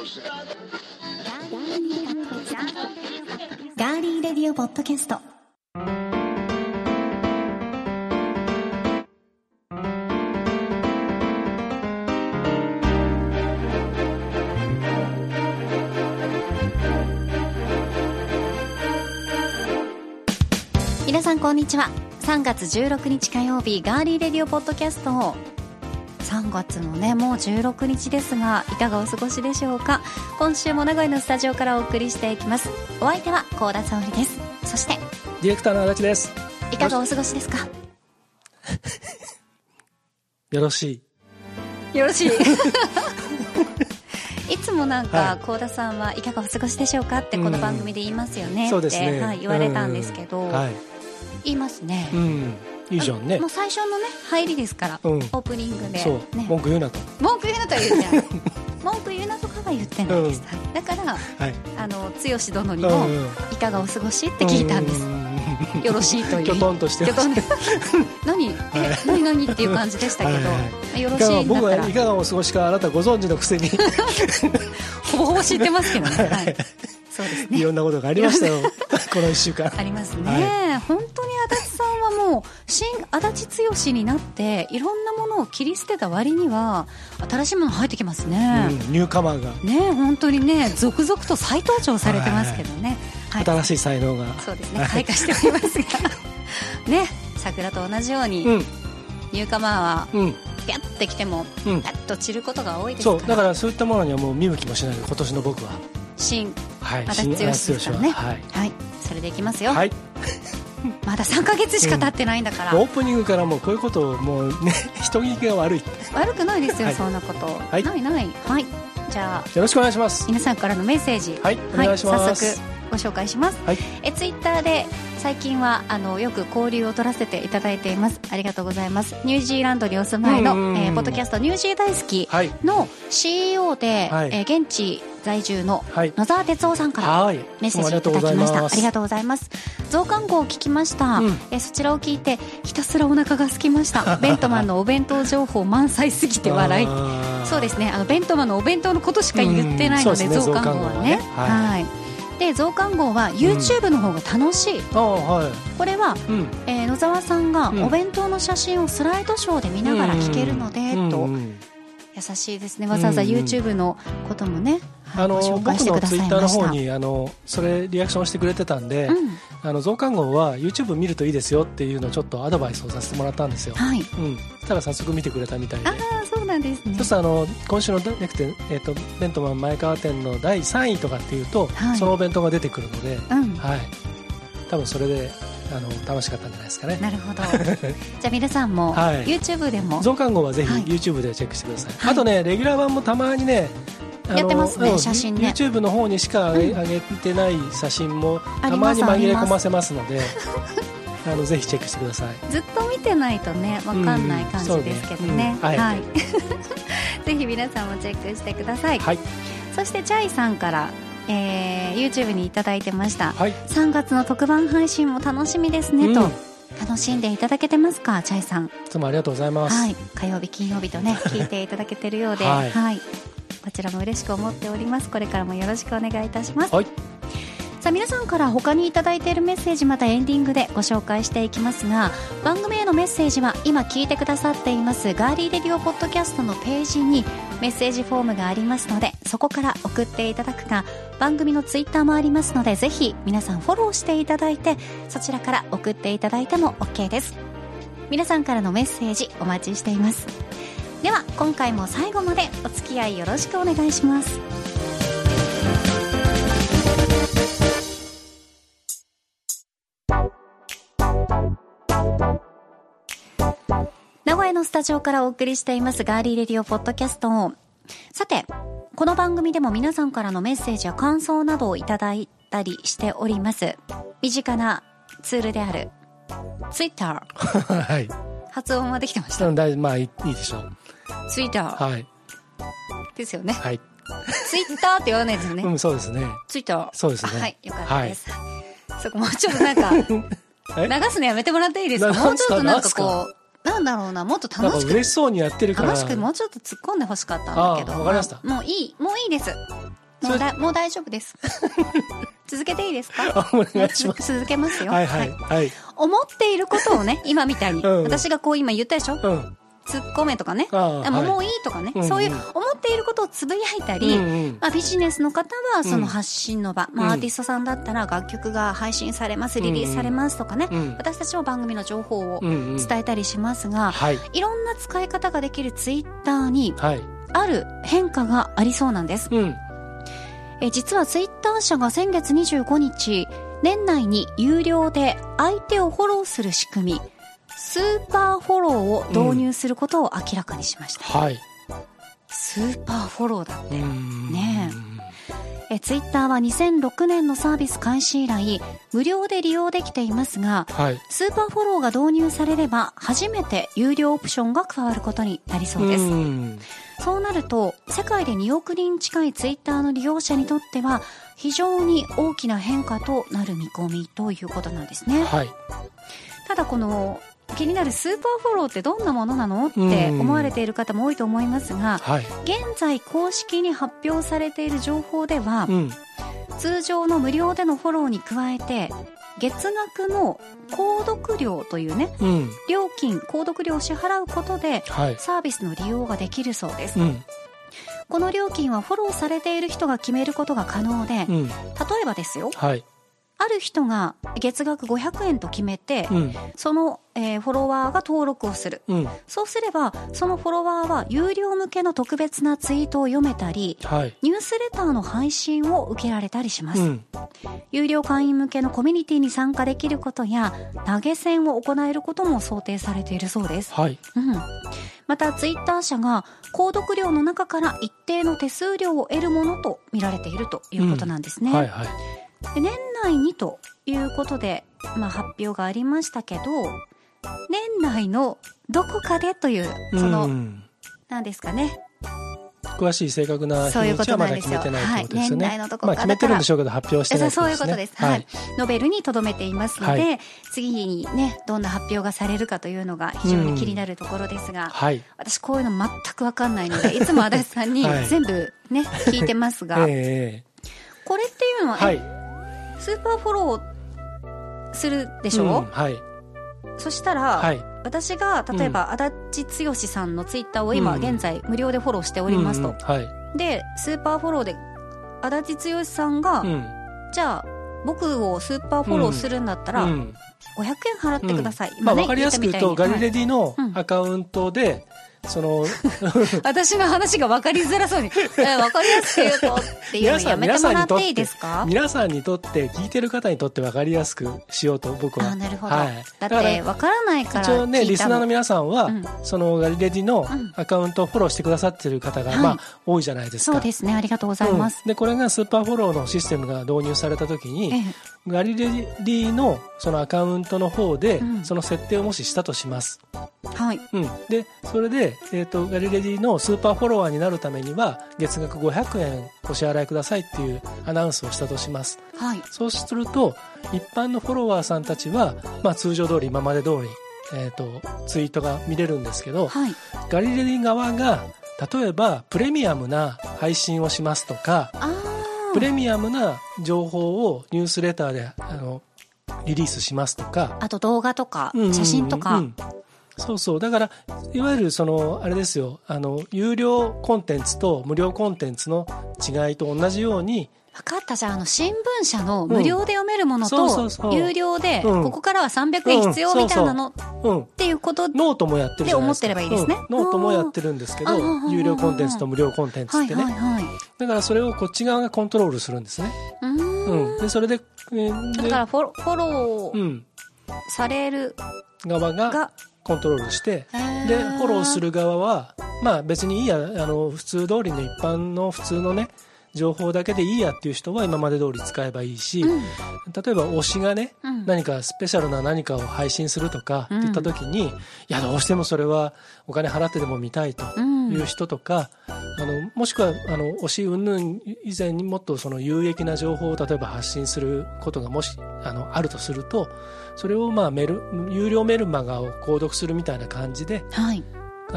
ガーリーレディオポッドキャスト。皆さんこんにちは。3月16日火曜日ガーリーレディオポッドキャストを3月のねもう16日ですがいかがお過ごしでしょうか？今週も名古屋のスタジオからお送りしていきます。お相手は高田沙織です。そしてディレクターの足立です。いかがお過ごしですか？よろしい。よろしい。い。つもなんはか幸田さんはいかがお過ごしでしょうか？ってこの番組で言いますよね。って、そうですね。はい、言われたんですけど、うん。はい。言いますね、うん。いいじゃんね。もう。最初のね入りですから、うん。オープニングで。ね、文句言うなと。文句言うなとは言ってない文句言うなとかは言ってないです、うん。はい、だからはい。あの剛殿にもうんうんいかがお過ごしって聞いたんです、うんよろしいという。きょとんとしてます。何？え、何何っていう感じでしたけど、はいはよろい。かがしい僕はいかがお過ごしかあなたご存知のくせに。ほぼほぼ知ってますけどね、はい、そうですね。いろんなことがありましたよ。この一週間。ありますね、本当に足立もう新足立剛になっていろんなものを切り捨てた割には新しいもの入ってきますね、うんニューカマーがね本当にね続々と再登場されてますけどね、はい新しい才能が。そうですねはい開花しておりますが ね桜と同じように、うん。ニューカマーはうん。ピャッてきてもうんと散ることが多いですか？らそう。だからそういったものにはもう見向きもしないで今年の僕は。新はい。足立剛ですからねはい。はいそれでいきますよ、はい。まだ3か月しか経ってないんだから、オープニングからもうこういうことをもうね、人聞きが悪い。よ悪くないですよ、はい。そんなこと、はい。ないない。はい。じゃあろしくお願いします。皆さんからのメッセージ。はい。お願いします。早速ご紹介します、はい。えツイッターで最近はあのよく交流を取らせていただいています。ありがとうございます。ニュージーランドにお住まいの、うんうんうんえーポッドキャストニュージー大好きはい。の CEO で、はい。えー現地在住のはい。野沢哲夫さんからはい。メッセージいただきました。ありがととうございます。増刊号を聞きました、うん。えそちらを聞いてひたすらお腹が空きました。ベントマンのお弁当情報満載すぎて笑い。そうですね。あのベントマンのお弁当のことしか言ってないので,、増刊号はね。増刊号はね。はい。で増刊号は YouTube の方が楽しい、ああ、はい。これは、うん。えー野沢さんがうん。お弁当の写真をスライドショーで見ながら聞けるので、とうんうん優しいですねわざわざ YouTube のこともね、はいあのご紹介僕のツイッターの方にあのそれリアクションしてくれてたんで、うんあの増刊号は YouTube 見るといいですよっていうのをちょっとアドバイスをさせてもらったんですよ。はいうん。たら早速見てくれたみたいであ。あそうなんですねそしたらあの今週のネクテえっ、とベントマン前川店の第3位とかっていうと、はいそのお弁当が出てくるので、うんはい。多分それであの楽しかったんじゃないですかね。なるほど。じゃあ皆さんもはい。YouTube でも。増刊号はぜひはい。YouTube でチェックしてください、はい。あとねレギュラー版もたまにねやってますねうん写真ね。YouTube の方にしか上げ,、てない写真もたまに紛れ込ませますので あのぜひチェックしてください。ずっと見てないとねわかんない感じですけどね,、うんね。うんはい。ぜひ皆さんもチェックしてください、はい。そしてチャイさんから、えー YouTube にいただいてました。はい。3月の特番配信も楽しみですね、と。うん。楽しんでいただけてますか？チャイさん。いつもありがとうございます、はい。火曜日金曜日とね 聞いていただけてるようで。ははいい、こちらも嬉しく思っております。これからもよろしくお願いいたします。はい。さあ皆さんから他にいただいているメッセージまたエンディングでご紹介していきますが番組へのメッセージは今聞いてくださっています。ガーリーレディオポッドキャストのページにメッセージフォームがありますのでそこから送っていただくか番組のツイッターもありますのでぜひ皆さんフォローしていただいてそちらから送っていただいても OK です。皆さんからのメッセージお待ちしています。では今回も最後までお付き合いよろしくお願いします。名古屋のスタジオからお送りしていますガーリーレディオポッドキャストさてこの番組でも皆さんからのメッセージや感想などをいただいたりしております。身近なツールである Twitter はい。発音はできてました？うん大まあいいいいでしょう。Twitter はい。ですよね。はい、Twitter って言わないですよね。うんそうですね。Twitter そうですね。はい。よかったです、そこもうちょっとなんか え？流すのやめてもらっていいですか？なもうちょっとなんかこうなんだろうなもっと楽しく嬉しそうにやってるから。楽しくもうちょっと突っ込んでほしかったんだけど。あわかりました。もういいもういいです。もうだもう大丈夫です。続けていいですか？あお願いします。続けますよ。はいはいはい。思っていることをね今みたいに、うん。私がこう今言ったでしょ？うん突っ込めとかね。ああはい。あもうもういいとかね、うんうん。そういう思っていることをつぶやいたり、うんうん。まあ、ビジネスの方はそうんの発信の場、まあ、うんアーティストさんだったら楽曲が配信されますリリースされますとかね、うん。私たちも番組の情報をうんうん。伝えたりしますが、はい。いろんな使い方ができるツイッターにはい。ある変化がありそうなんです。うん。え実はツイッター社が先月25日、年内に有料で相手をフォローする仕組み、スーパーフォローを導入することを明らかにしました。はいスーパーフォローだって。うんねえツイッターは2006年のサービス開始以来、無料で利用できていますが、はいスーパーフォローが導入されれば、初めて有料オプションが加わることになりそうです。んそうなると、世界で2億人近いツイッターの利用者にとっては、非常に大きな変化となる見込みということなんですね。はいただこの、気になるスーパーフォローってどんなものなのって思われている方も多いと思いますが、はい。現在公式に発表されている情報ではう、ん。通常の無料でのフォローに加えて、月額の購読料というね、うん。料金、購読料を支払うことで、はい。サービスの利用ができるそうです。うん。この料金はフォローされている人が決めることが可能で、うん。例えばですよ、はいある人が月額500円と決めて、うんその、えーフォロワーが登録をする。うんそうすれば、そのフォロワーは有料向けの特別なツイートを読めたり、はいニュースレターの配信を受けられたりします。うん有料会員向けのコミュニティに参加できることや、投げ銭を行えることも想定されているそうです。はいうん。また、ツイッター社が、購読料の中から一定の手数料を得るものと見られているということなんですね。はいはいで年内にということで、まあ、発表がありましたけど、年内のどこかでという、その、うん何ですかね。詳しい正確な日にちはまだ決めてないってことですよね。はい年内のとこまあ決めてるんでしょうけど発表してないってそういうことです。はい。はい。ノベルに留めていますので、は次にね、どんな発表がされるかというのが非常に気になるところですが、はい。私こういうの全くわかんないので、いつも足立さんにはい全部ね、聞いてますが、えこれっていうのは、えはい。えスーパーフォローするでしょ、うんはい。そしたら、はい。私が例えば足立剛さんのツイッターを今うん現在無料でフォローしておりますと、うんうんはい。でスーパーフォローで足立剛さんが、うん。じゃあ僕をスーパーフォローするんだったら、うん。500円払ってください、まあねわかりやすく言うと、ガリレディのうん。アカウントで、その、私の話が分かりづらそうに、え分かりやすく言うとっていうのやめてもらっていいですか？皆さんにとって、聞いてる方にとってわかりやすくしようと僕は。あなるほど、はい。だっからて分からないから一応ね、リスナーの皆さんは、うん。そのガリレディのうん。アカウントをフォローしてくださってる方が、はい。まあ、多いじゃないですか。そうですね。ありがとうございます、うん。で、これがスーパーフォローのシステムが導入された時に、ええ。ガリレディのそのアカウントの方で、うん。その設定をもししたとします。はい。うん。で、それで、えっ、と、ガリレディのスーパーフォロワーになるためには、月額500円お支払いくださいっていうアナウンスをしたとします。はい。そうすると、一般のフォロワーさんたちは、まあ通常通り、今まで通り、えっ、と、ツイートが見れるんですけど、はい。ガリレディ側が、例えば、プレミアムな配信をしますとか、あプレミアムな情報をニュースレターで、あの、リリースしますとか、あと動画とかうんうんうん写真とか、うんそうそう。だから、いわゆるその、あれですよ、あの、有料コンテンツと無料コンテンツの違いと同じように、分かった。じゃああの新聞社の無料で読めるものと有料でうん。ここからは300円必要みたいなのっうん。ていうことノートもやってるで思ってればいいですね。うん。ノートもやってるんですけど有料コンテンツと無料コンテンツはいってね。だからそれをこっち側がコントロールするんですね。うーん。うん。で、それで、えだからフォロフォローうん。される側がが、コントロールして、で、フォローする側は、まあ別にいいや、あの、普通通りの一般の普通のね、情報だけでいいやっていう人は今まで通り使えばいいし、うん。例えば推しがね、うん。何かスペシャルな何かを配信するとかって言った時に、いや、どうしてもそれはお金払ってでも見たいと。うんいう人とか、あの、もしくは、あの、推し云々以前にもっとその有益な情報を例えば発信することがもし、あの、あるとすると、それをまあメル、有料メルマガを購読するみたいな感じで、はい。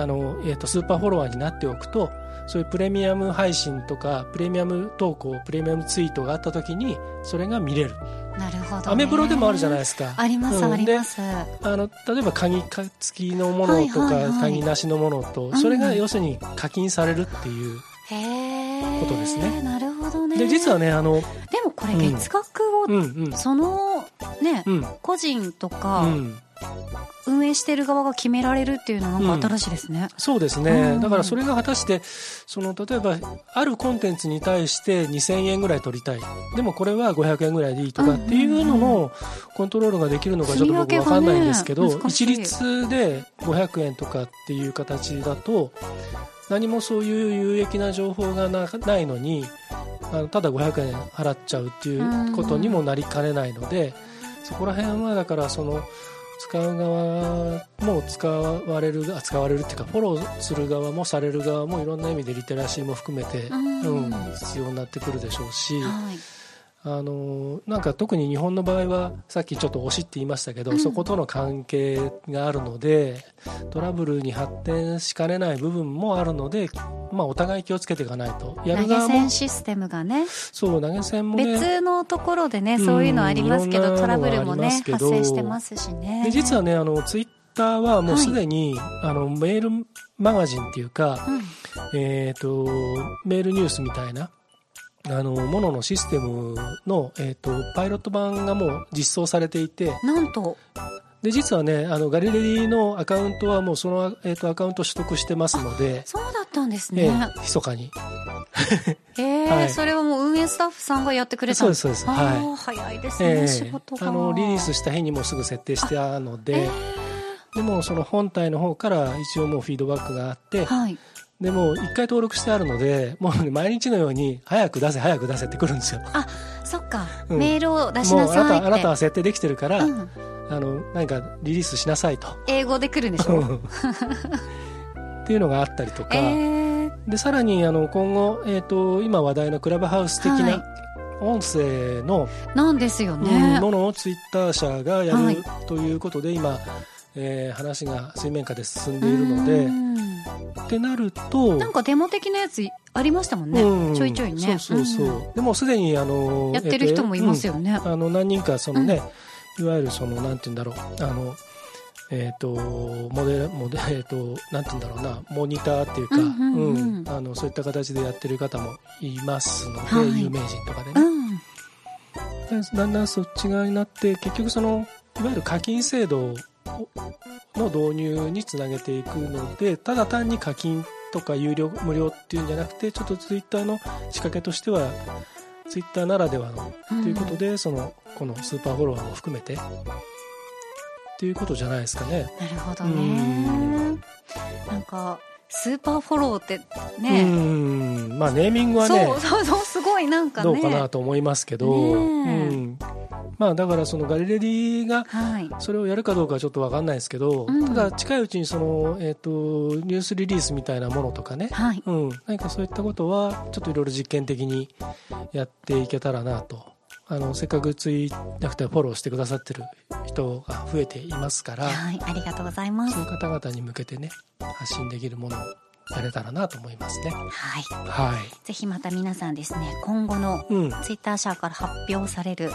あの、えっ、と、スーパーフォロワーになっておくと、そういうプレミアム配信とかプレミアム投稿プレミアムツイートがあった時にそれが見れる。なるほど、ね、アメブロでもあるじゃないですか。あります、うん、あります。あの例えば鍵付きのものとか、鍵なしのものと、それが要するに課金されるっていうことですね。なるほどね。で実はねあのでもこれ月額を、うん、そのね、個人とか、運営している側が決められるっていうのはなんか新しいですね、うん、そうですね、だからそれが果たしてその例えばあるコンテンツに対して2000円ぐらい取りたい。でもこれは500円ぐらいでいいとかっていうののコントロールができるのかちょっと僕分かんないんですけど、ね、一律で500円とかっていう形だと何もそういう有益な情報がないのにあのただ500円払っちゃうっていうことにもなりかねないのでそこら辺はだからその使う側も使われる使われるっていうかフォローする側もされる側もいろんな意味でリテラシーも含めて、うん、必要になってくるでしょうし。はいあのなんか特に日本の場合はさっきちょっと推しって言いましたけど、うん、そことの関係があるのでトラブルに発展しかねない部分もあるので、まあ、お互い気をつけていかないと。やる側も投げ銭システムがね。そう投げ銭も、ね、別のところでねそういうのありますけど、うん、トラブルもね発生してますしね。で実はねあのツイッターはもうすでに、はい、あのメールマガジンっていうか、うん、えっ、ー、とメールニュースみたいなあのモノのシステムの、えーと、パイロット版がもう実装されていて。なんとで実はねあのガリレディのアカウントはもうその、えーと、アカウント取得してますのでそうだったんですね、えー、密かに。えー、はい、それはもう運営スタッフさんがやってくれたそうですそうです。はい。早いですね、えー、仕事が。あのリリースした日にもすぐ設定してあるので、でもその本体の方から一応もうフィードバックがあって、はい。でも一回登録してあるのでもう、毎日のように早く出せ早く出せってくるんですよ。あそっか、うん、メールを出しなさいあなたあなたは設定できてるから、うん、あの何かリリースしなさいと。英語で来るんでしょ？っていうのがあったりとか、えー、でさらにあの今後、えーと、今話題のクラブハウス的な、音声のなんですよね、ものをツイッター社がやるということで、今、えー、話が水面下で進んでいるので。ってなるとなんかデモ的なやつありましたもんね、うん、ちょいちょいね。そうそうそう、うん、でもすでにあのやってる人もいますよね、うん、あの何人かそのね、いわゆるそのなんて言うんだろう。あのえっ、ー、とモデルモデ えっ、ー、となんて言うんだろうな。モニターっていうか、うんあのそういった形でやってる方もいますので、はい、有名人とかでね、だんだんそっち側になって結局そのいわゆる課金制度の導入につなげていくのでただ単に課金とか有料無料っていうんじゃなくてちょっとツイッターの仕掛けとしてはツイッターならではのということで、そのこのスーパーフォロワーも含めて。っていうことじゃないですかね。なるほどね。なんかスーパーフォローってね。うん。まあネーミングはねそうそうそうすごいなんか、ね、どうかなと思いますけど、うんまあだからそのガリレディがそれをやるかどうかはちょっと分かんないですけど、はい、ただ近いうちにその、えーと、ニュースリリースみたいなものとかね、はい、うん、何かそういったことはちょっといろいろ実験的にやっていけたらなと。あのせっかくツイなくてフォローしてくださってる人が増えていますから、はい、ありがとうございます。そういう方々に向けてね発信できるものをやれたらなと思いますね。はい。はい。ぜひまた皆さんですね、今後のツイッター社から発表される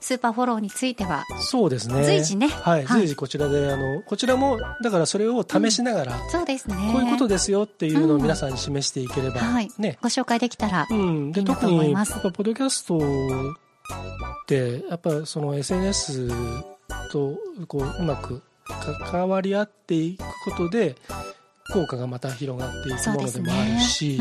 スーパーフォローについては、うん、そうですね。随時ね。はい。随時こちらで、あの、こちらも、だからそれを試しながら、うん、そうですね。こういうことですよっていうのを皆さんに示していければ、はい。ね。ご紹介できたらいいなと思います。特に、やっぱポッドキャストってやっぱその SNS とこううまく関わり合っていくことで効果がまた広がっていくものでもあるし、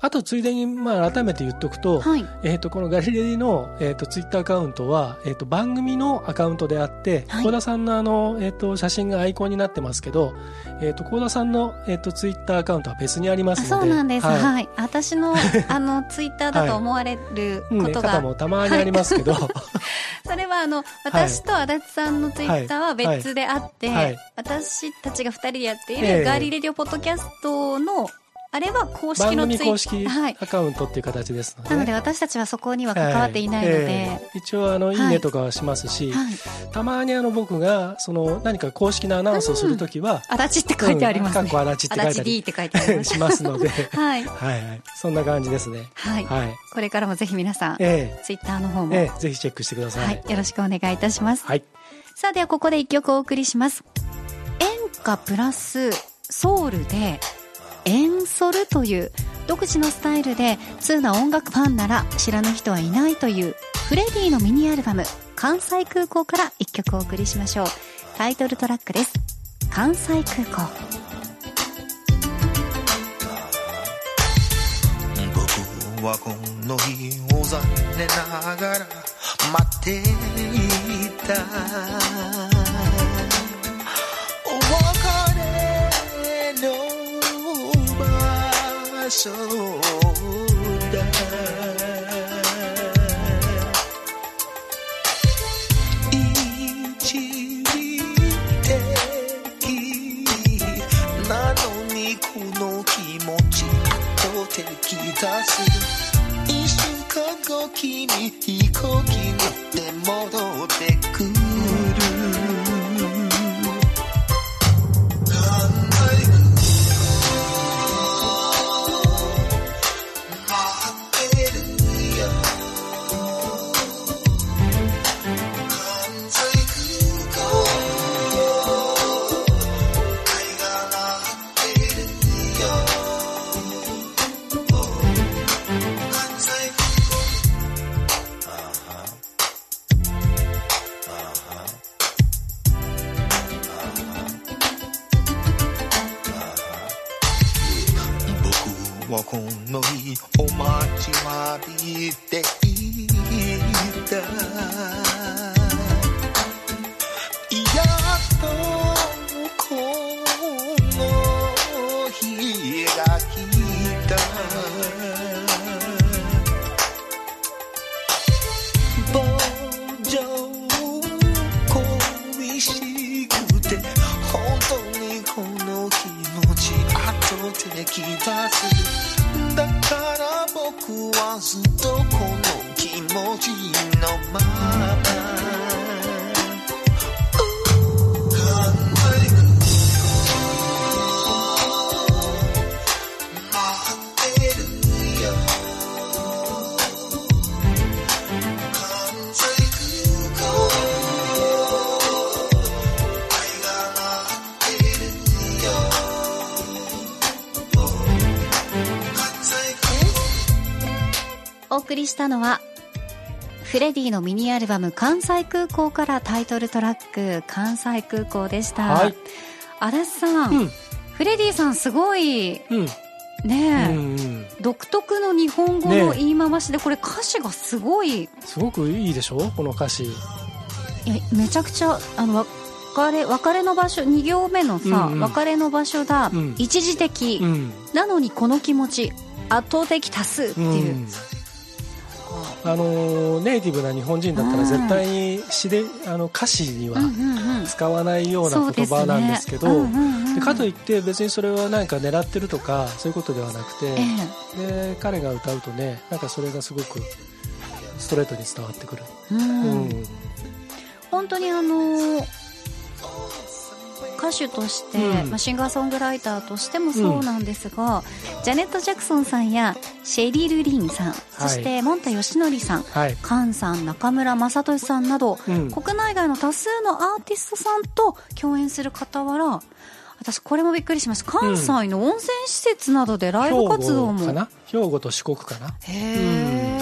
あとついでにまあ改めて言っとくと,、はい、えー、とこのガリレディの、えー、とツイッターアカウントは、えー、と番組のアカウントであって、はい、田さんのあの、えー、と写真がアイコンになってますけど、えー、と幸田さんの、えー、とツイッターアカウントは別にありますのでそうなんです、はい、はい、私の あのツイッターだと思われることが、はい、ね、方もたまにありますけど、それはあの私と足立さんのツイッターは別であって、私たちが2人でやっているガーリレディオポッドキャストのあれは公式番のツイ組公式はい。アカウントっていう形ですので,、なので私たちはそこには関わっていないので、はい。ええ一応あの、いい、いねとかはしますし、はい、たまにあの僕がその何か公式なアナウンスをするときは、足立って書いてありますね。うん。かっ。こ足立って書い足立た D りって書いてあります。しますので。はい。はいはい。そんな感じですね。はい。はい。これからもぜひ皆さん、ええ。ツイッターの方も、ええ。ぜひチェックしてください。はい、よろしくお願いいたします。はい。さあ、ではここで一曲お送りします。演歌プラスソウルで、エンソルという独自のスタイルで通な音楽ファンなら知らぬ人はいないというフレディのミニアルバム関西空港から一曲お送りしましょう。タイトルトラックです。関西空港。僕はこの日を残念ながら待っていた君飛行機に乗って戻ってくる送りしたのは、フレディのミニアルバム関西空港からタイトルトラック関西空港でした。はい。足立さん,、うん。フレディさんすごいうん。ねえ、うんうん独特の日本語の言い回しで、これ歌詞がすごい、すごくいいでしょ？この歌詞。えめちゃくちゃ、あの、別れ、別れの場所、2行目のさ、うんうん。別れの場所だ、うん。一時的、うん。なのにこの気持ち、圧倒的多数っていう。うんあのネイティブな日本人だったら絶対に詩であの歌詞には使わないような言葉なんですけど、でかといって別にそれは何か狙ってるとかそういうことではなくて、えで彼が歌うとねなんかそれがすごくストレートに伝わってくる、うん。本当にあの歌手として、うん。まあ、シンガーソングライターとしてもそうなんですが、ジャネット・ジャクソンさんやシェリル・リンさん、そしてモンタ・ヨシノリさんはい、カンさん中村雅俊さんなど、うん。国内外の多数のアーティストさんと共演する傍ら私これもびっくりしました。関西の温泉施設などでライブ活動も、兵庫と四国かな？へえ、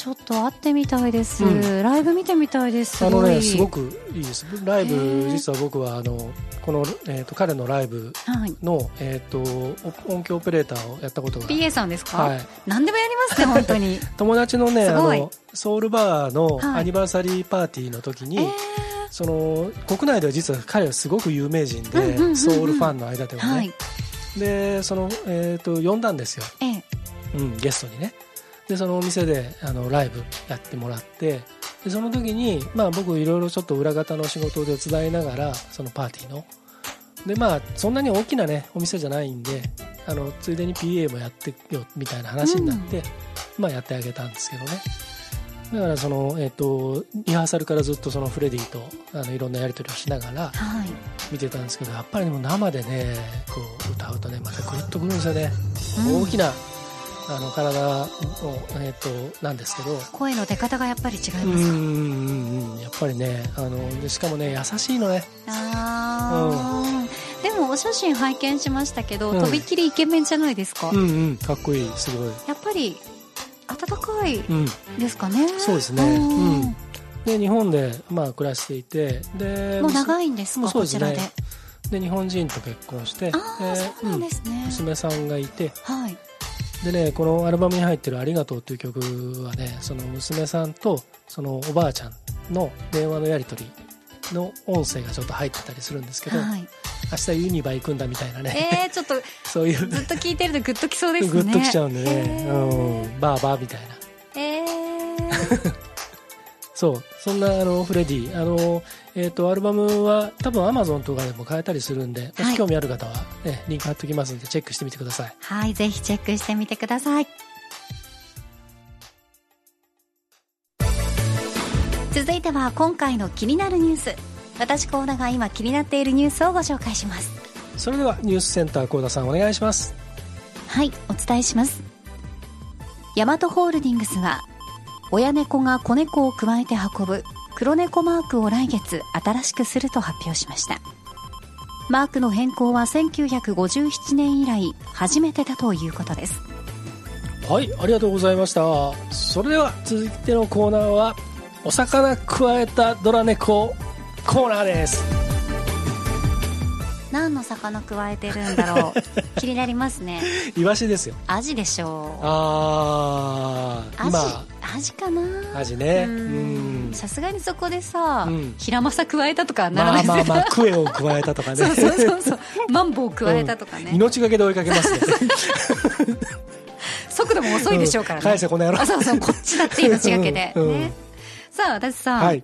ちょっと会ってみたいです、うん。ライブ見てみたいです。あのねすごくいいです。ライへブー。実は僕はあのこの、えー、と彼のライブはい。の、えー、とお音響オペレーターをやったことが。PA さんですか、はい。何でもやりますね本当に。友達のねあのソウルバーのはい。アニバーサリーパーティーの時に、えー。その国内では実は彼はすごく有名人で、うんうんうんうん。ソウルファンの間ではね、はい。でその、えー、と呼んだんですよ、ええ。うん、ゲストにねでそのお店であのライブやってもらってでその時に、まあ、僕いろいろちょっと裏方の仕事で手伝いながらそのパーティーの。でまあそんなに大きなねお店じゃないんであのついでに PA もやってよみたいな話になって、まあやってあげたんですけどね。だからその、えっとリハーサルからずっとそのフレディとあのいろんなやり取りをしながらはい。見てたんですけどやっぱりでも生でねこう歌うとねまたグッとくるんですよね、うん。大きなあの体の、えっとなんですけど。声の出方がやっぱり違いますか、うんうんうんやっぱりねあのでしかもね優しいのね。あー。でもお写真拝見しましたけど、うん。とびっきりイケメンじゃないですか、うんうんかっこいいすごい、やっぱり温かいうん、ですかね。そうですね。うん。で日本で、まあ、暮らしていてでもう長いんですか？もうそうですね。こちらで。で日本人と結婚してあそうなんですね。うん、娘さんがいて。はいでねこのアルバムに入ってる「ありがとう」という曲はねその娘さんとそのおばあちゃんの電話のやり取りの音声がちょっと入ってたりするんですけど、はい。明日ユニバ行くんだみたいなね、えー、ちょっと そういう。ずっと聞いてるとグッときそうですね。グッときちゃうんでね、へーうん、バーバーみたいな。えー、そうそんなあのフレディ。あの、えー、とアルバムは多分アマゾンとかでも買えたりするんでもはい。し興味ある方は、ね、リンク貼っておきますんでチェックしてみてください。はいぜひチェックしてみてください。続いては今回の気になるニュース。私コーナが今気になっているニュースをご紹介します。それではニュースセンター幸田さんお願いします。はいお伝えします。ヤマトホールディングスは親猫が子猫をくわえて運ぶ黒猫マークを来月新しくすると発表しました。マークの変更は1957年以来初めてだということです。はいありがとうございました。それでは続いてのコーナーはお魚くわえたドラ猫コーナーです。何の魚くわえてるんだろう？気になりますね。イワシですよ。アジでしょう。あーアジ今。アジかな？アジね。ううん。んさすがにそこでさ、うん。ヒラマサくわえたとかはならまないです。よあまあまあクエを加えたとかね。そうそうそうそう。マンボウくわえたとかね、命がけで追いかけますね。速度も遅いでしょうからね、返せこの野郎。あそうそうこっちだって命がけで、うん。ね。さあ私さ、はい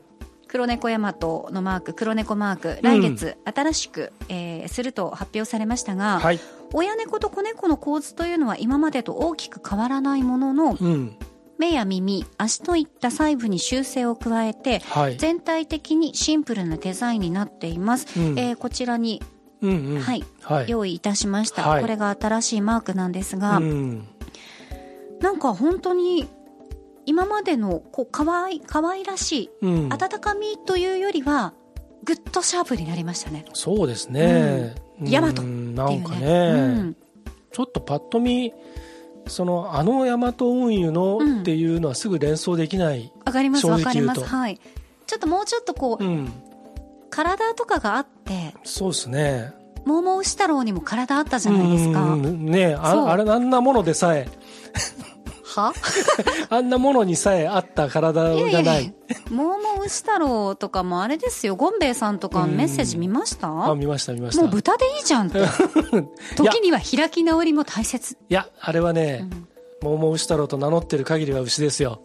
黒猫ヤマトのマーク黒猫マーク来月新しく、えーすると発表されましたが、はい。親猫と子猫の構図というのは今までと大きく変わらないもののうん。目や耳足といった細部に修正を加えてはい。全体的にシンプルなデザインになっています、うん。えーこちらに、うんうん。はい。はい。用意いたしました、はい。これが新しいマークなんですが、うん。なんか本当に今までのこう可愛い可愛らしいうん。温かみというよりはぐっとシャープになりましたね。そうですね。うん。ヤマトうん。なっていうね。んかね。うん。ちょっとパッと見そのあのヤマト運輸のうん。っていうのはすぐ連想できないわかりますわかります。はい。ちょっともうちょっとこう、うん。体とかがあってそうですね。桃牛太郎にも体あったじゃないですか。うん。ねああれあんなものでさえは？あんなものにさえあった体がない。いやいやいや桃牛太郎とかもあれですよ。ゴンベイさんとかメッセージ見ました？あ見ました見ました。もう豚でいいじゃんって。時には開き直りも大切、いやあれはねうん。桃牛太郎と名乗ってる限りは牛ですよ。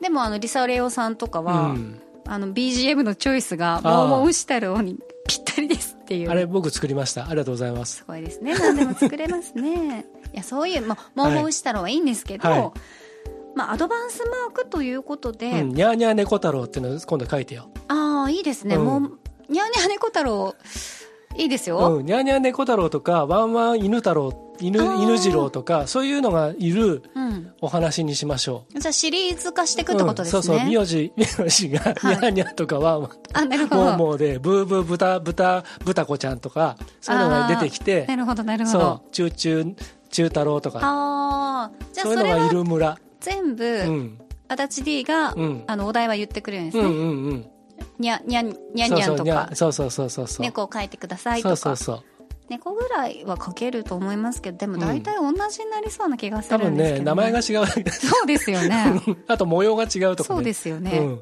でもあのリサレオさんとかうは、ん。あの BGM のチョイスがあー。桃牛太郎にぴったりですっていう。あれ僕作りました。ありがとうございます。すごいですね。何でも作れますねいやそういう、まあ、桃牛太郎はいいんですけど、はい。まあ、アドバンスマークということで、うんにゃーにゃー猫太郎っていうのを今度書いてよ。ああいいですね、うん。もうにゃーにゃー猫太郎いいですよ、うん、にゃーにゃー猫太郎とかワンワン犬太郎犬犬次郎とかそういうのがいるうん、お話にしましょじゃあシリーズ化していうくっうんてことですね、そうそう名字名字が、はい。にゃーにゃーとかワンワン。あなるほど。もうもうでブーブー豚豚豚子ちゃんとかそういうのが出てきてなるほどなるほそどうチューチュー中太郎とか。ああじゃあそういうのがいる村。全部、うん。足立 D が、うん。あのお題は言ってくれるんですね、うんうんうん。にゃにゃにゃにゃんとか。そうそうそうそうそう猫を描いてくださいとか。そうそうそう。猫ぐらいは描けると思いますけどでも大体同じになりそうな気がす多分るんですけど、ね名前が違う。そうですよね。あと模様が違うとかね。そうですよね、うん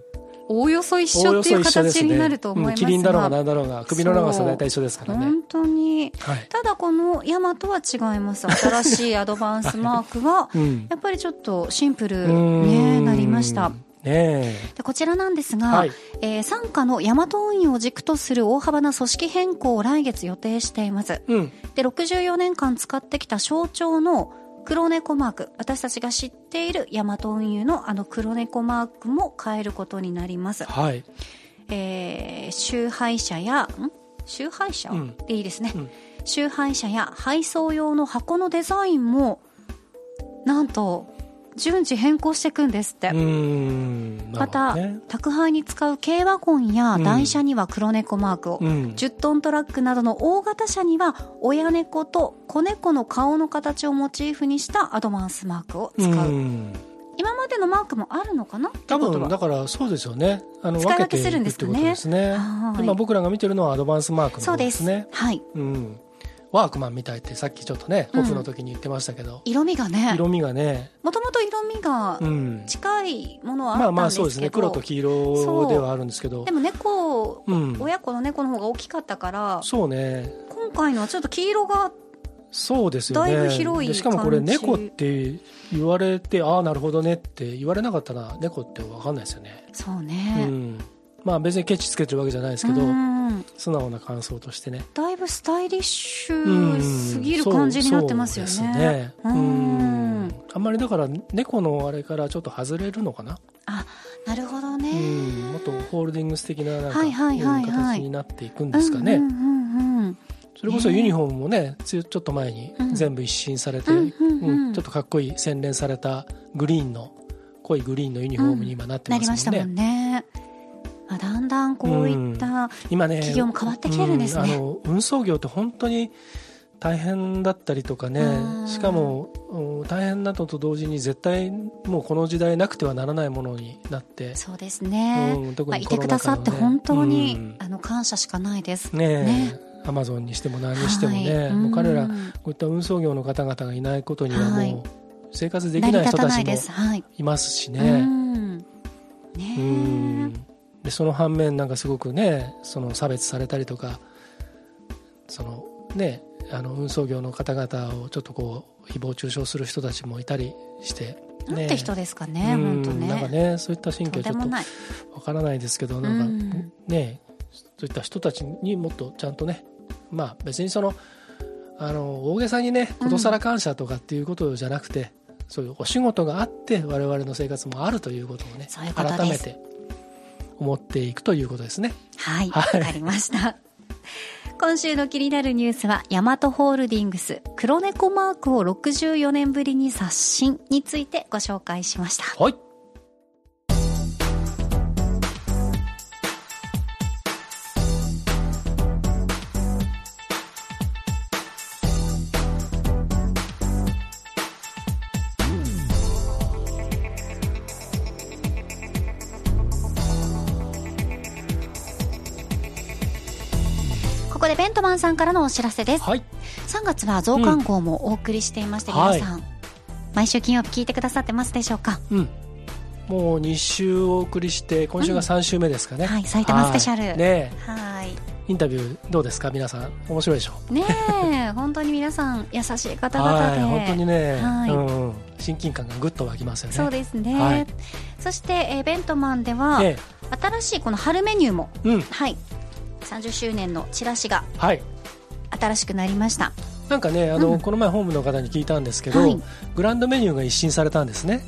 おおよそ一緒っていう形になると思いますが、うんキリンだろうが何だろうが首の長さ大体一緒ですからね。本当に。はい。ただこのヤマトは違います。新しいアドバンスマークは うん。やっぱりちょっとシンプルうーん。ねなりました。でこちらなんですが、はい。えー傘下のヤマト運輸を軸とする大幅な組織変更を来月予定しています。えうん。で、64年間使ってきた象徴の黒猫マーク、私たちが知っているヤマト運輸のあの黒猫マークも変えることになります。はい。えー、集配車や、ん？集配車、うん。でいいですね、うん。集配車や配送用の箱のデザインも、なんと、順次変更していくんですって。また、ね宅配に使う軽ワゴンや台車には黒猫マークを、うん。10トントラックなどの大型車には親猫と子猫の顔の形をモチーフにしたアドバンスマークを使う、うん。今までのマークもあるのかな？多分だからそうですよね。あの使い分けするんですかねくってことですね。はい。今僕らが見てるのはアドバンスマークの方そうですです。ねはい。うんワークマンみたいってさっきちょっとねうん。オフの時に言ってましたけど、色味がね。色味がね。もともと色味がうん。近いものはあまあまあったんですけど、そうですね。黒と黄色ではあるんですけど。でも猫、うん。親子の猫の方が大きかったから。そうね。今回のはちょっと黄色がそうですよね。だいぶ広いでしかもこれ猫って言われてああなるほどねって言われなかったら猫って分かんないですよね、そううね、ん、まあ別にケチつけてるわけじゃないですけど、うん素直な感想としてね。だいぶスタイリッシうんュすぎる感じになってますよね。そうそうですね。ううん。んあんまりだから猫のあれからちょっと外れるのかな、あ、なるほどね。うん、もっとホールディングス的ななんか、はいはいはいはい。うん形になっていくんですかね、うんうんうんうん。それこそユニフォームもねつちょっと前にうん。全部一新されて、うんうんうん。うんちょっとかっこいい洗練されたグリーンの濃いグリーンのユニフォームに今なってなますもんね、りましたもんね。まあ、だんこういった、企業も変わってきてるんですね。うあの運送業って本当に大変だったりとかねうんしかもうん大変なのと同時に絶対もうこの時代なくてはならないものになって。そうですね。うん特まあ、にいてくださって本当に、うん。あの感謝しかないです。ねね。アマゾンにしても何にしてもね、はい。もう彼らこうんういった運送業の方々がいないことにははい。もう生活できない人たちもい。い。ますしうね。ん。ねえ。うんでその反面なんかすごくねその差別されたりとかそのねあの運送業の方々をちょっとこう誹謗中傷する人たちもいたりして、ね、なんて人ですかね、うん本当ね。なんかねそういった神と経ちょっと。わからないですけどなんか、うんねそういった人たちにもっとちゃんとねまあ別にそのあの大げさにねことさら感謝とかっていうことじゃなくて、そういうお仕事があって我々の生活もあるということをね改めて思っていくということですね。はい、わはいかりました。今週の気になるニュースは、ヤマトホールディングス、黒猫マークを64年ぶりに刷新についてご紹介しました。はいさんからのお知らせです。はい。3月は増刊号もお送りしていまして、うん皆さん、毎週金曜日聞いてくださってますでしょうか？うん。もう2週お送りして今週が3週目ですかね、はい埼玉スペシャル。はいねはい。えインタビューどうですか？皆さん面白いでしょ？ねえ、本当に皆さん優しい方々で。はい本当にね、はい。うん、親近感がぐっと湧きますよね。そうですね。はい。そして、えーベントマンでは、え新しいこの春メニューも、えうん。はい、30周年のチラシがはい新しくなりました。なんかねあの、うん。この前ホームの方に聞いたんですけど、はい。グランドメニューが一新されたんですね。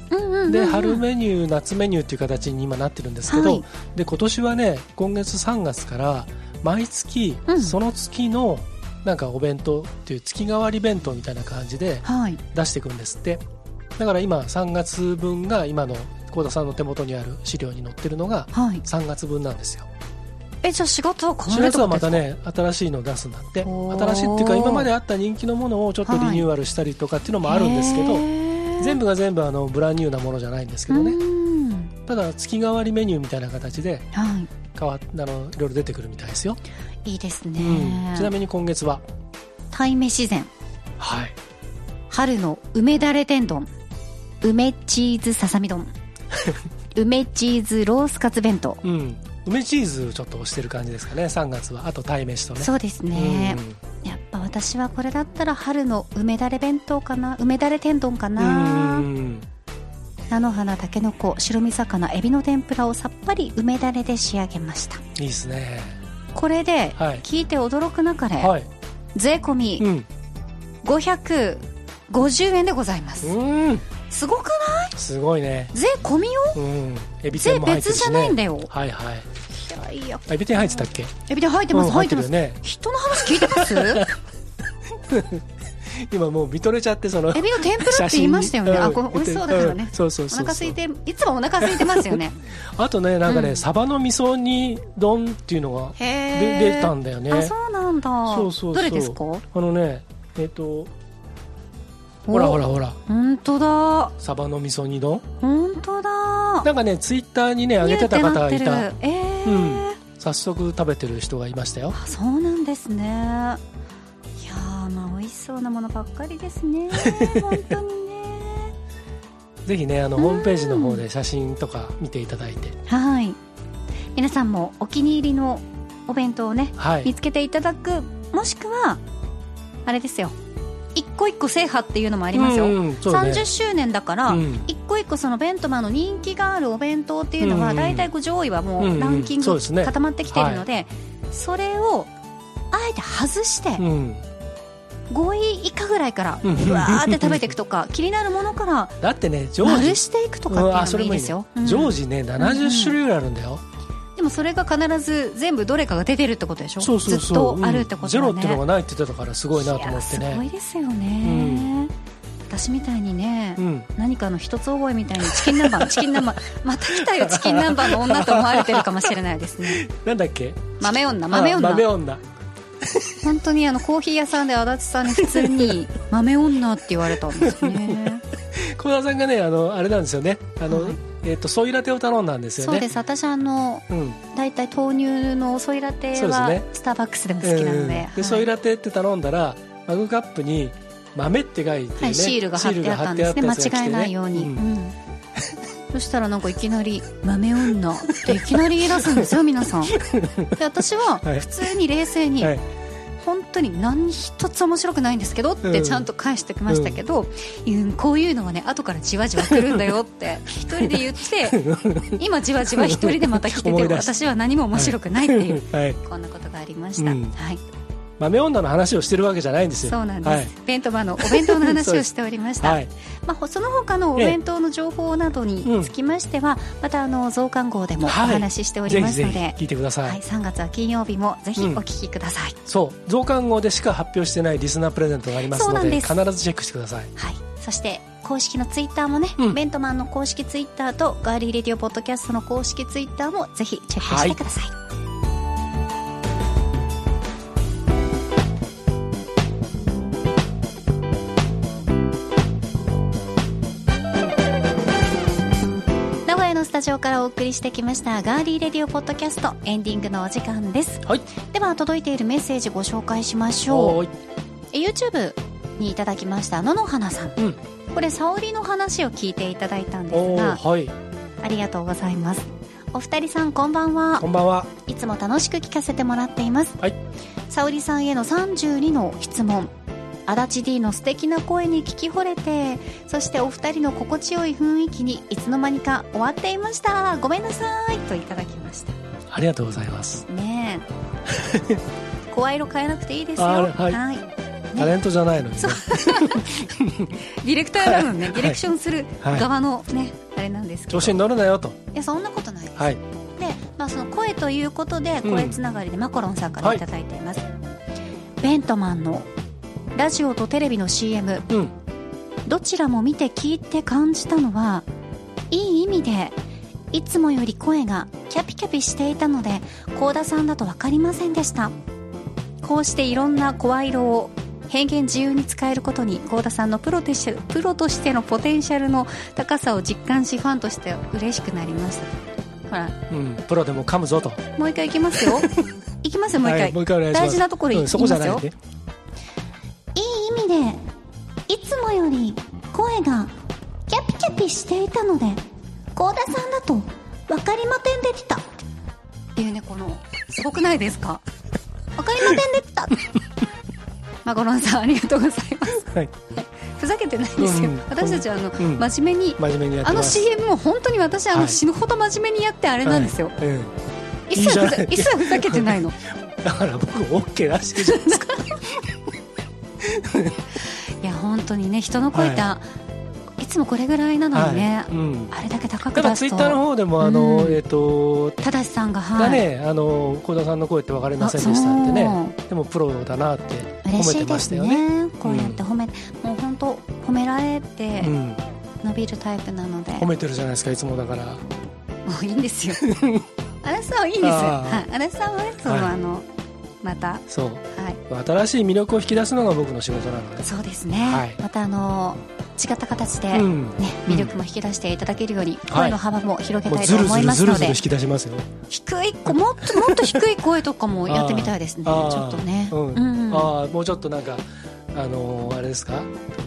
で春メニュー夏メニューっていう形に今なってるんですけど、はい。で今年はね今月3月から毎月、うん。その月のなんかお弁当っていう月替わり弁当みたいな感じではい。出していくんです。ってだから今3月分が今の幸田さんの手元にある資料に載ってるのがはい。3月分なんですよえ、じゃあ4月は変わ4るって月はますたね新しいのを出すんだって。新しいっていうか今まであった人気のものをちょっとリニューアルしたりとかっていうのもあるんですけど全部が全部あのブランニューなものじゃないんですけどね。ね。ただ月替わりメニューみたいな形では変わっあのいろいろ出てくるみたいですよ、い。いいですうん。ね。ちなみに今月は？鯛め自然、はい。春の梅だれ天丼、梅チーズささみ丼、梅チーズロースカツ弁当。うん梅チーズちょっと押してる感じですかね。3月は。あと鯛めしとね。そうですね。やっぱ私はこれだったら春の梅だれ弁当かな。梅だれ天丼かうんなうん菜の花たけのこ白身魚エビの天ぷらをさっぱり梅だれで仕上げました。いいですね。これではい。聞いて驚くなかれ、はい。税込みうん。550円でございます。うんすごくない？すごいね。税込みよ？うん。エビ税天も入ってるし、ね、別じゃないんだよ。はいはい。いやいや。あエビ天入ってたっけ？エビで入ってます、うん入ってます、ね。人の話聞いてます？今もう見とれちゃってそのエビの天ぷらって言いましたよね、あ写真に。これ美味しそうだからね。ん、そうそうおそう。腹空いていつもお腹空いてますよね。あとねなんかね、うん。サバの味噌煮丼っていうのが出たんだよね。あそうなんだ。そうそうそう。どれですか？あのねえっ、とほらほらほら。本当だ。サバの味噌煮丼。本当だ。なんかねツイッターにね上げてた方がいた。えーうん。早速食べてる人がいましたよ。あそうなんですね。いやーまあ美味しそうなものばっかりですね。本当にね。ぜひねあのうん。ホームページの方で写真とか見ていただいて。はい。皆さんもお気に入りのお弁当をねはい。見つけていただく。もしくはあれですよ一個一個制覇っていうのもありますよ、うんね。30周年だから、うん。一個一個そのベントマンの人気があるお弁当っていうのは、うん大体こう上位はもうんううん。ランキング固まってきてるので、それをあえて外してうん。5位以下ぐらいからうん。うわーって食べていくとか 気になるものからだってね常時。丸していくとかっていうのもいいですよ。うん。常時ね70種類ぐらいあるんだよでもそれが必ず全部どれかが出てるってことでしょ？そうそうずっとあるってことだね、うん。ゼロっていうのがないって言ってたからすごいなと思っていやすごいねですよね、私みたいにね、うん。何かの一つ覚えみたいにチキン南蛮チキン南蛮また来たよチキン南蛮の女と思われてるかもしれないですね。なんだっけ？豆女豆女。あ豆女。本当にあのコーヒー屋さんで足立さんに普通に 豆女って言われたんですね。小田さんがねあのあれなんですよね。あの、はいえっ、とソイラテを頼んだんですよね。そうです。私あのうん。大体豆乳のソイラテはねスターバックスでも好きなので,、うんではい。ソイラテって頼んだらマグカップに豆って書いてね、はい、シールが貼ってあったんですね。間違えないように、うん。うん。そしたらなんかいきなり「豆女」っていきなり言い出すんですよ皆さん。で私は はい。普通に冷静に、はい本当に何一つ面白くないんですけどっうん。てちゃんと返してきましたけど、うん。こういうのはね後からじわじわ来るんだよって 一人で言って 今じわじわ一人でまた来てて 私は何も面白くないっていう、はい、こんなことがありました、うん。はい豆女の話をしてるわけじゃないんですよ。そうなんです、はい。弁当場のお弁当の話をしておりました、はい。まあ、ほその他のお弁当の情報などにつきましては、またあの増刊号でもおはい。話ししておりますので、ぜひ聞いてください、はい、3月は金曜日もぜひお聞きください、そう。増刊号でしか発表してないリスナープレゼントがありますので必ずチェックしてください。はい、そして公式のツイッターもね、うん。ベントマンの公式ツイッターとガーリーレディオポッドキャストの公式ツイッターもぜひチェックしてください、タジオからお送りしてきましたガーリーレディオポッドキャストエンディングのお時間です。はい。では届いているメッセージご紹介しましょう。え YouTube にいただきました野々花さん、うん。これ沙織の話を聞いていただいたんですおがーはい。ありがとうございます。お二人さんこんばんは。こんばんは。いつも楽しく聞かせてもらっています。はい。沙織さんへの32の質問足立 D の素敵な声に聞き惚れてそしてお二人の心地よい雰囲気にいつの間にか終わっていました。ごめんなさい。といただきました。ありがとうございます。ねえ。声色変えなくていいですよ。あはい。タレントじゃないのにね。そう。ディレクターなのね、はい。ディレクションするはい側のね、あれなんですけど。調子に乗るなよと。いやそんなことないです、はい。で、まあ、その声ということでうん。声つながりでマコロンさんからいただいています、ベントマンのラジオとテレビの CM うん。どちらも見て聞いて感じたのはいい意味でいつもより声がキャピキャピしていたので幸田さんだと分かりませんでした。こうしていろんな声色を変幻自由に使えることに幸田さんのプロとしてプロとしてのポテンシャルの高さを実感しファンとして嬉しくなりましたほら。うん。プロでも噛むぞと。もう一回いきますよ。いきますよもう一回、はい、もう一回大事なところ言いうんそこじゃないんででいつもより声がキャピキャピしていたので幸田さんだと分かりませんでした。っていうねこのすごくないですか？分かりませんでした。マコロンさんありがとうございます。はい。ふざけてないんですよ、うん。私たちはあの、うん。真面目に真面目にあの CM も本当に私あの、はい。死ぬほど真面目にやってあれなんですよ、はい。うん。一切ふざいいじゃない。一切ふざけてないの。だから僕 OK らしいじゃないですかいや本当にね人の声って、、はい。つもこれぐらいなのにね、はい。うん。あれだけ高く出すと。ツイッターの方でもあの、うん。えっ、とただしさんがはい。がね、あの幸田さんの声って分かりませんでしたってあねでもプロだなって嬉褒めてしいですましたよね。ねこうやって褒め、もう本当褒められてうん、伸びるタイプなので、褒めてるじゃないですかいつもだから。もういいんですよ。嵐さんはいいんですあー。はい。嵐さんはねその、はい。あのまた。はい。そう新しい魅力を引き出すのが僕の仕事なので。そうですね、はい。またあの違った形で、うん。ね、魅力も引き出していただけるように、はい。声の幅も広げたいと思いますのでずるずる引き出しますよ。低い子もっともっと低い声とかもやってみたいですね。ちょっとね。うん。うんああもうちょっとなんかあのーあれですか？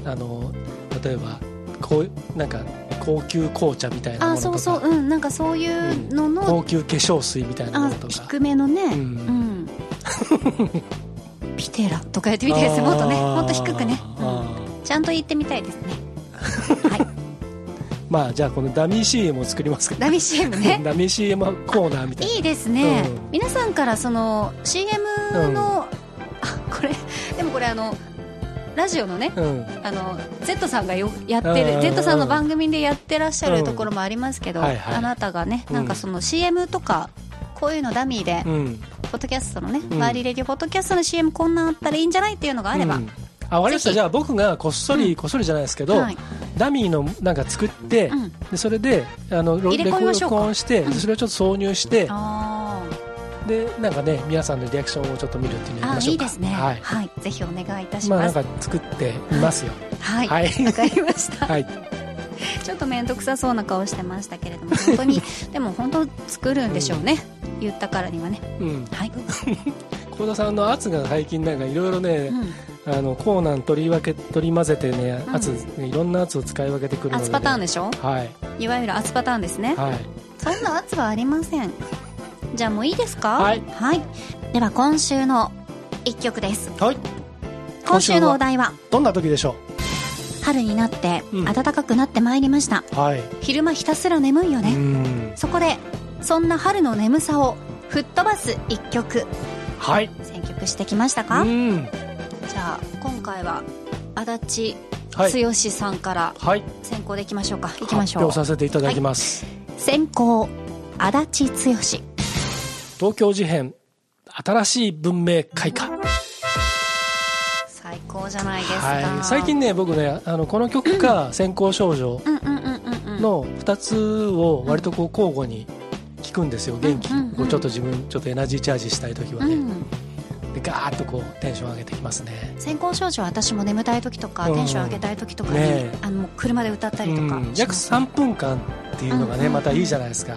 あのー例えばこうなんか高級紅茶みたいなあそうそう。うん。なんかそういうのの、高級化粧水みたいなもあのとか。低めのね、ううんん ピテラとかやってみたいですもっとね。もっと低くね、うんあちゃんと言ってみたいですね。はい。ーまあじゃあこのダミー CM を作りますか。ダミ CM ね。ダミー CM コーナーみたいな。いいですね、うん。皆さんからその CM の、あこれでもこれあのラジオのねうん。あの Z さんがよやってうんうんうんる Z さんの番組でやってらっしゃるところもありますけど、うんはいはいあなたがねうんなんかその CM とかこういうのダミーで、うんポッドキャストのね、うん。バーリーレディオポッドキャストの CM こんなんあったらいいんじゃないっていうのがあれば、うん。あわかりましたじゃあ僕がこっそり、うん。こっそりじゃないですけど、はい。ダミーのなんか作って、うん。でそれであのロ入れ込みましょうか。録音して、うん。それをちょっと挿入して、あでなんかね皆さんのリアクションをちょっと見るっていうのやりましょか。いういですね。はい、はい、ぜひお願いいたします、まあなんか作ってみますよ。はい。わ、はい。かりました。はいちょっと面倒くさそうな顔してましたけれども 本当にでも本当作るんでしょうね、言ったからにはね。うん。はい、幸田さんの圧が最近なんかいろいろね、うん、あのコーナー取り分け取り混ぜてねうん。圧、ねいろんな圧を使い分けてくるので、圧パターンでしょ？はい。いわゆる圧パターンですね。はい。そんな圧はありません。じゃあもういいですか？はい、では今週の一曲です。はい。今週のお題は？どんな時でしょ春になってうん。暖かくなってまいりました、うはい。昼間ひたすら眠いようね、ん。そこでそんな春の眠さを吹っ飛ばす一曲。はい。選曲してきましたか、うん。じゃあ今回は足立はい。剛さんからはい。先行でいきましょうか。いきましょう。発表させていただきます、先行足立剛。東京事変新しい文明開花最高じゃないですか、はい、最近ね僕ねあのこの曲か「先行少女うんうんうんうんうん」の2つを割とこう交互に聴くんですよ元気、こうちょっと自分ちょっとエナジーチャージしたい時はね、うん。でガーッとこうテンション上げてきますね。先行少女は私も眠たい時とか、うんテンション上げたい時とかに、ねえ。あの車で歌ったりとかうん。約します。3分間っていうのがね、またいいじゃないですか、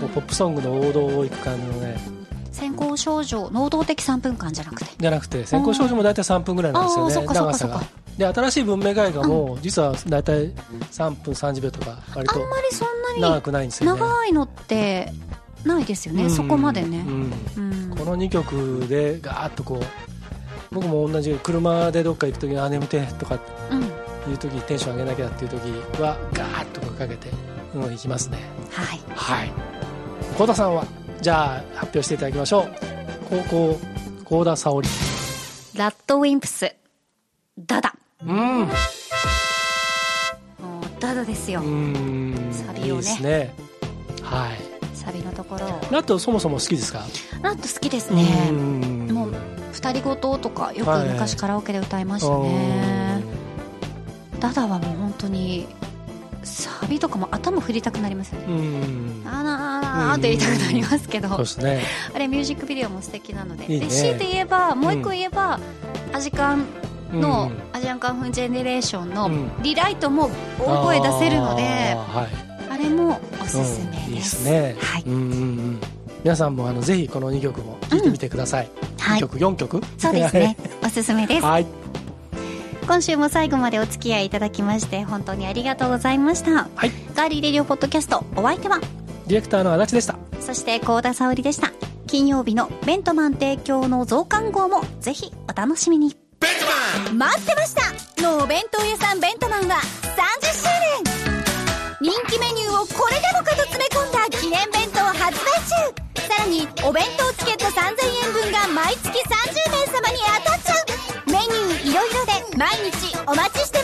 こうポップソングの王道をいく感じのね先行少女能動的3分間じゃなくて。じゃなくて先行少女も大体3分ぐらいなんですよね。長さがで新しい文明開花も実は大体3分30秒とか割とあんまりそんなに長くないんですよね。長いのってないですよね、うん。そこまでね。う、ん。うん。この2曲でガーッとこう僕も同じ車でどっか行く時にあ眠てえとかうん。いう時テンション上げなきゃっていう時はガーッとかけて、うん、行きますね。はい。はい。幸田さんは？じゃあ発表していただきましょう。高校幸田沙織。ラッドウィンプス。ダダ。うん。もうダダですよ、うん。サビをね。いいですね。はい。サビのところを。ラットそもそも好きですか？ラッド好きですね。うん。もう二人ごととかよくはい。昔カラオケで歌いましたね、ダダはもう本当にサビとかも頭振りたくなりますよね。うん。あーなーなーって言いたくなりますけど。ね。あれミュージックビデオも素敵なので。いいね。で強いて言えばもう一個言えば、アジカンの、うん。アジアンカンフージェネレーションのうん。リライトも大声出せるので、はい。あれもおすすめです,、うんいいですね。はい、うんうんうん。皆さんもあのぜひこの2曲も聴いてみてください、2はい、曲4曲？そうですね。おすすめです。はい。今週も最後までお付き合いいただきまして本当にありがとうございました。はい。ガーリーレディオポッドキャストお相手はディレクターの足立でした。そして幸田沙織でした。金曜日のベントマン提供の増刊号もぜひお楽しみに。ベントマン！待ってました！のお弁当屋さんベントマンは30周年。人気メニューをこれでもかと詰め込んだ記念弁当発売中。さらにお弁当チケット3000円分が毎月30名様に当たっちゃう。メニューいろいろで毎日お待ちして